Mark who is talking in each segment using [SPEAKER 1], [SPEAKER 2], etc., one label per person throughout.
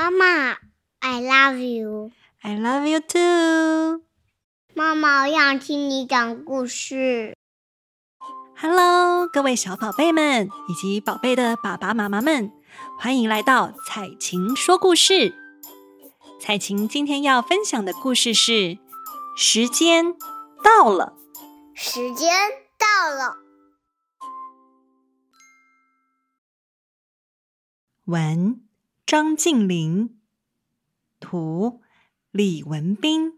[SPEAKER 1] 妈妈，I love you.
[SPEAKER 2] I love you too.
[SPEAKER 1] 妈妈，我想听你讲故事。
[SPEAKER 2] Hello，各位小宝贝们以及宝贝的爸爸妈妈们，欢迎来到彩琴说故事。彩琴今天要分享的故事是：时间到了。
[SPEAKER 1] 时间到了。
[SPEAKER 2] 文张晋霖，图李文斌。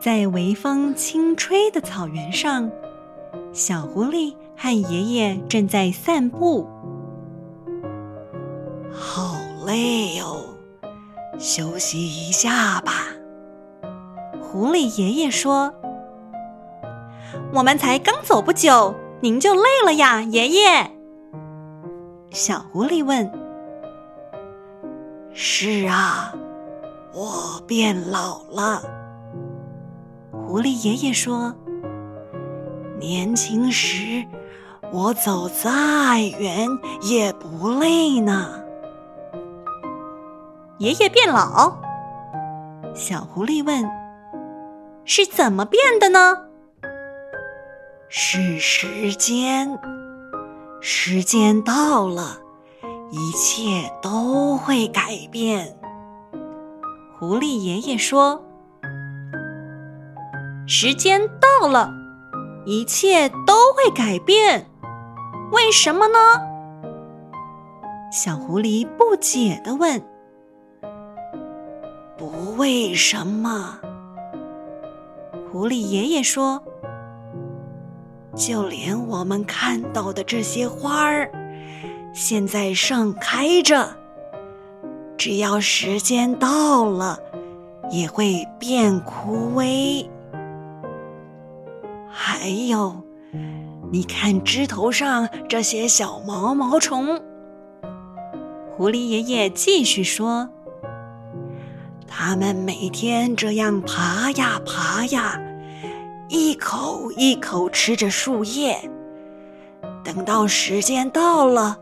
[SPEAKER 2] 在微风轻吹的草原上，小狐狸和爷爷正在散步。好累哦，休息一下吧。狐狸爷爷说：“我们才刚走不久，您就累了呀，爷爷。”小狐狸问：“是啊，我变老了。”狐狸爷爷说：“年轻时，我走再远也不累呢。”爷爷变老？小狐狸问：“是怎么变的呢？”是时间，时间到了，一切都会改变。狐狸爷爷说。时间到了，一切都会改变，为什么呢？小狐狸不解地问。不为什么，狐狸爷爷说。就连我们看到的这些花儿，现在盛开着，只要时间到了，也会变枯萎。还有，你看枝头上这些小毛毛虫。狐狸爷爷继续说：“它们每天这样爬呀爬呀，一口一口吃着树叶，等到时间到了，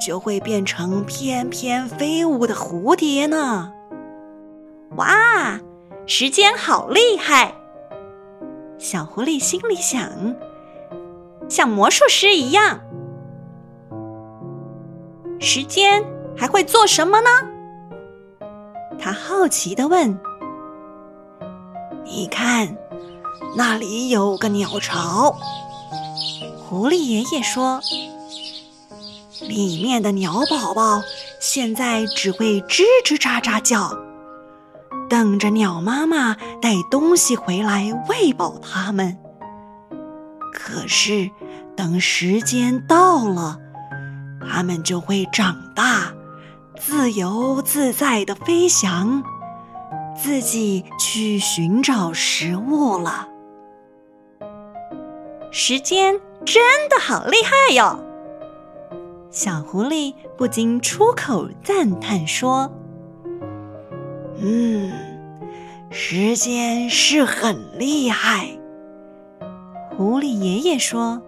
[SPEAKER 2] 就会变成翩翩飞舞的蝴蝶呢。”哇，时间好厉害！小狐狸心里想：“像魔术师一样，时间还会做什么呢？”他好奇的问：“你看，那里有个鸟巢。”狐狸爷爷说：“里面的鸟宝宝现在只会吱吱喳喳叫。”等着鸟妈妈带东西回来喂饱它们。可是，等时间到了，它们就会长大，自由自在地飞翔，自己去寻找食物了。时间真的好厉害哟！小狐狸不禁出口赞叹说。嗯，时间是很厉害。狐狸爷爷说：“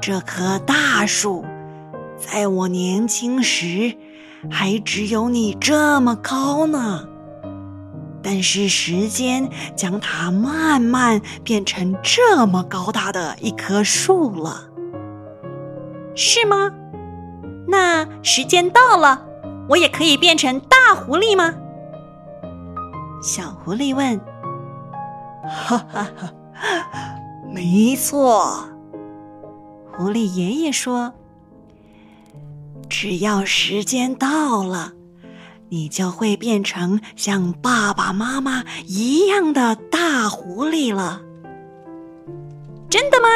[SPEAKER 2] 这棵大树，在我年轻时，还只有你这么高呢。但是时间将它慢慢变成这么高大的一棵树了，是吗？那时间到了，我也可以变成大狐狸吗？”小狐狸问：“哈哈哈，没错。”狐狸爷爷说：“只要时间到了，你就会变成像爸爸妈妈一样的大狐狸了。”真的吗？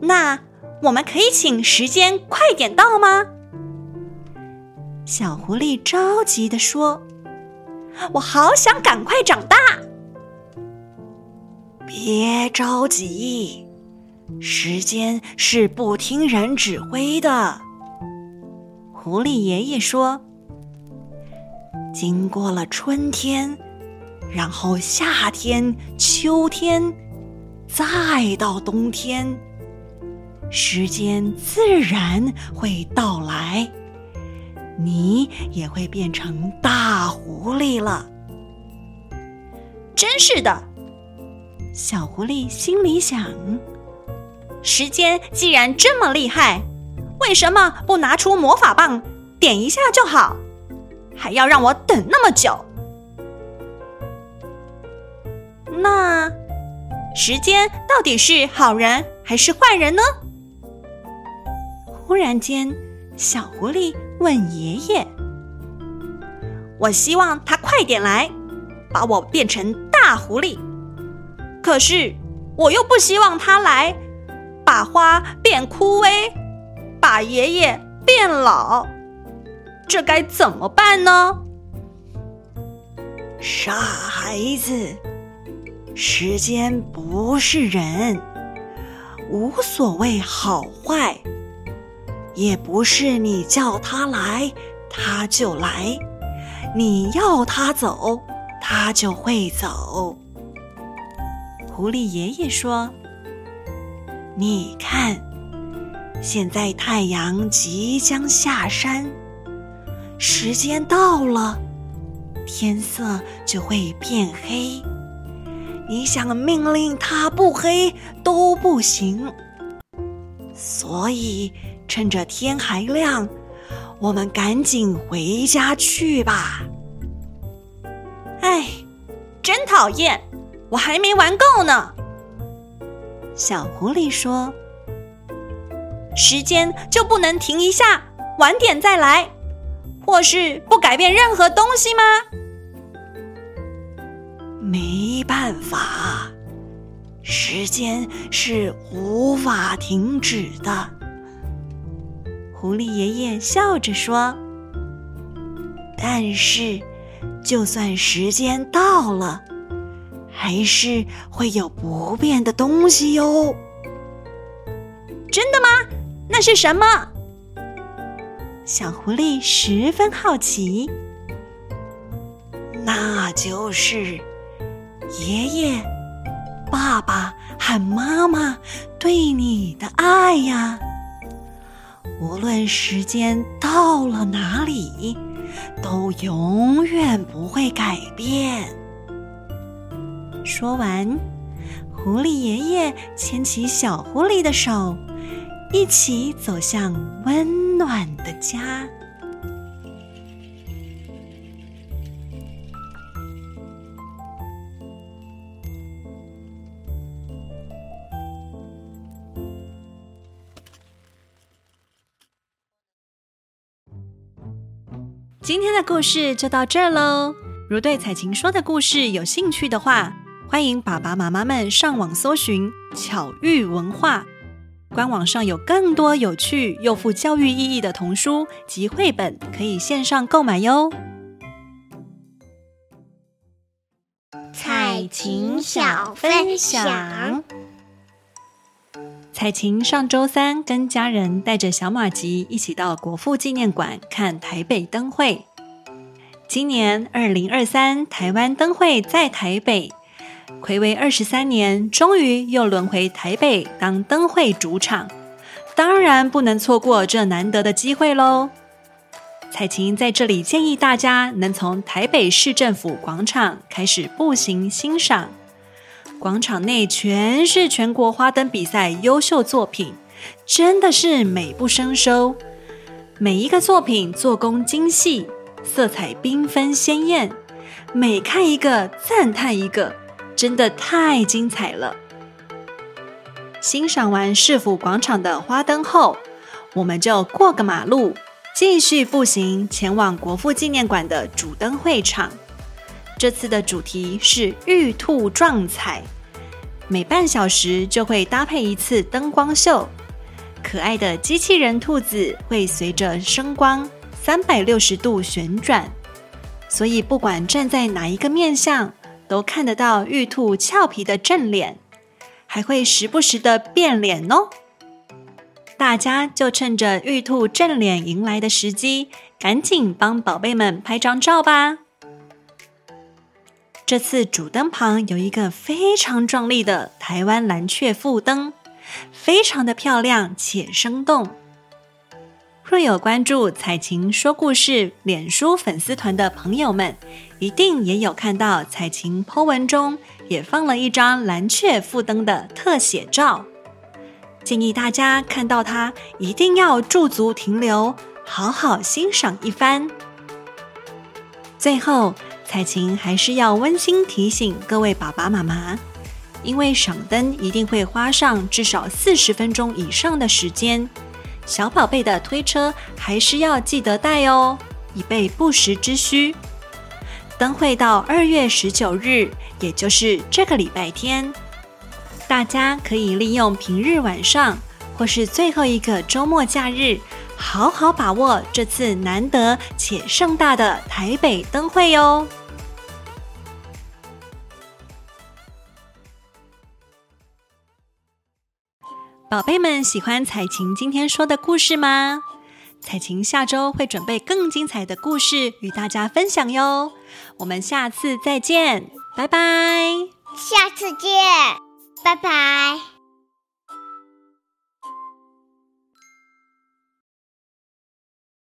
[SPEAKER 2] 那我们可以请时间快点到吗？小狐狸着急地说。我好想赶快长大。别着急，时间是不听人指挥的。狐狸爷爷说：“经过了春天，然后夏天、秋天，再到冬天，时间自然会到来，你也会变成大狐狸了。
[SPEAKER 3] 真是的，
[SPEAKER 2] 小狐狸心里想：
[SPEAKER 3] 时间既然这么厉害，为什么不拿出魔法棒点一下就好？还要让我等那么久？那时间到底是好人还是坏人呢？
[SPEAKER 2] 忽然间，小狐狸问爷爷：“
[SPEAKER 3] 我希望他快点来，把我变成大狐狸。可是我又不希望他来，把花变枯萎，把爷爷变老。这该怎么办呢？”
[SPEAKER 2] 傻孩子，时间不是人，无所谓好坏。也不是你叫他来，他就来；你要他走，他就会走。狐狸爷爷说：“你看，现在太阳即将下山，时间到了，天色就会变黑。你想命令它不黑都不行，所以。”趁着天还亮，我们赶紧回家去吧。
[SPEAKER 3] 哎，真讨厌！我还没玩够呢。
[SPEAKER 2] 小狐狸说：“
[SPEAKER 3] 时间就不能停一下，晚点再来，或是不改变任何东西吗？”
[SPEAKER 2] 没办法，时间是无法停止的。狐狸爷爷笑着说：“但是，就算时间到了，还是会有不变的东西哟。”
[SPEAKER 3] 真的吗？那是什么？
[SPEAKER 2] 小狐狸十分好奇。那就是爷爷、爸爸和妈妈对你的爱呀。无论时间到了哪里，都永远不会改变。说完，狐狸爷爷牵起小狐狸的手，一起走向温暖的家。今天的故事就到这喽。如对彩琴说的故事有兴趣的话，欢迎爸爸妈妈们上网搜寻巧遇文化，官网上有更多有趣又富教育意义的童书及绘本，可以线上购买哟。
[SPEAKER 1] 彩晴小分享。
[SPEAKER 2] 彩晴上周三跟家人带着小马吉一起到国父纪念馆看台北灯会。今年二零二三台湾灯会在台北，睽违二十三年，终于又轮回台北当灯会主场，当然不能错过这难得的机会喽。采晴在这里建议大家能从台北市政府广场开始步行欣赏。广场内全是全国花灯比赛优秀作品，真的是美不胜收。每一个作品做工精细，色彩缤纷鲜艳，每看一个赞叹一个，真的太精彩了。欣赏完市府广场的花灯后，我们就过个马路，继续步行前往国父纪念馆的主灯会场。这次的主题是玉兔撞彩，每半小时就会搭配一次灯光秀，可爱的机器人兔子会随着声光三百六十度旋转，所以不管站在哪一个面向，都看得到玉兔俏皮的正脸，还会时不时的变脸哦。大家就趁着玉兔正脸迎来的时机，赶紧帮宝贝们拍张照吧。这次主灯旁有一个非常壮丽的台湾蓝鹊腹灯，非常的漂亮且生动。若有关注彩晴说故事脸书粉丝团的朋友们，一定也有看到彩晴 po 文中也放了一张蓝雀复灯的特写照。建议大家看到它一定要驻足停留，好好欣赏一番。最后，彩晴还是要温馨提醒各位爸爸妈妈，因为赏灯一定会花上至少四十分钟以上的时间，小宝贝的推车还是要记得带哦，以备不时之需。灯会到二月十九日，也就是这个礼拜天。大家可以利用平日晚上或是最后一个周末假日，好好把握这次难得且盛大的台北灯会哟！宝贝们喜欢彩晴今天说的故事吗？彩琴下周会准备更精彩的故事与大家分享哟！我们下次再见，拜拜！
[SPEAKER 1] 下次见。拜拜。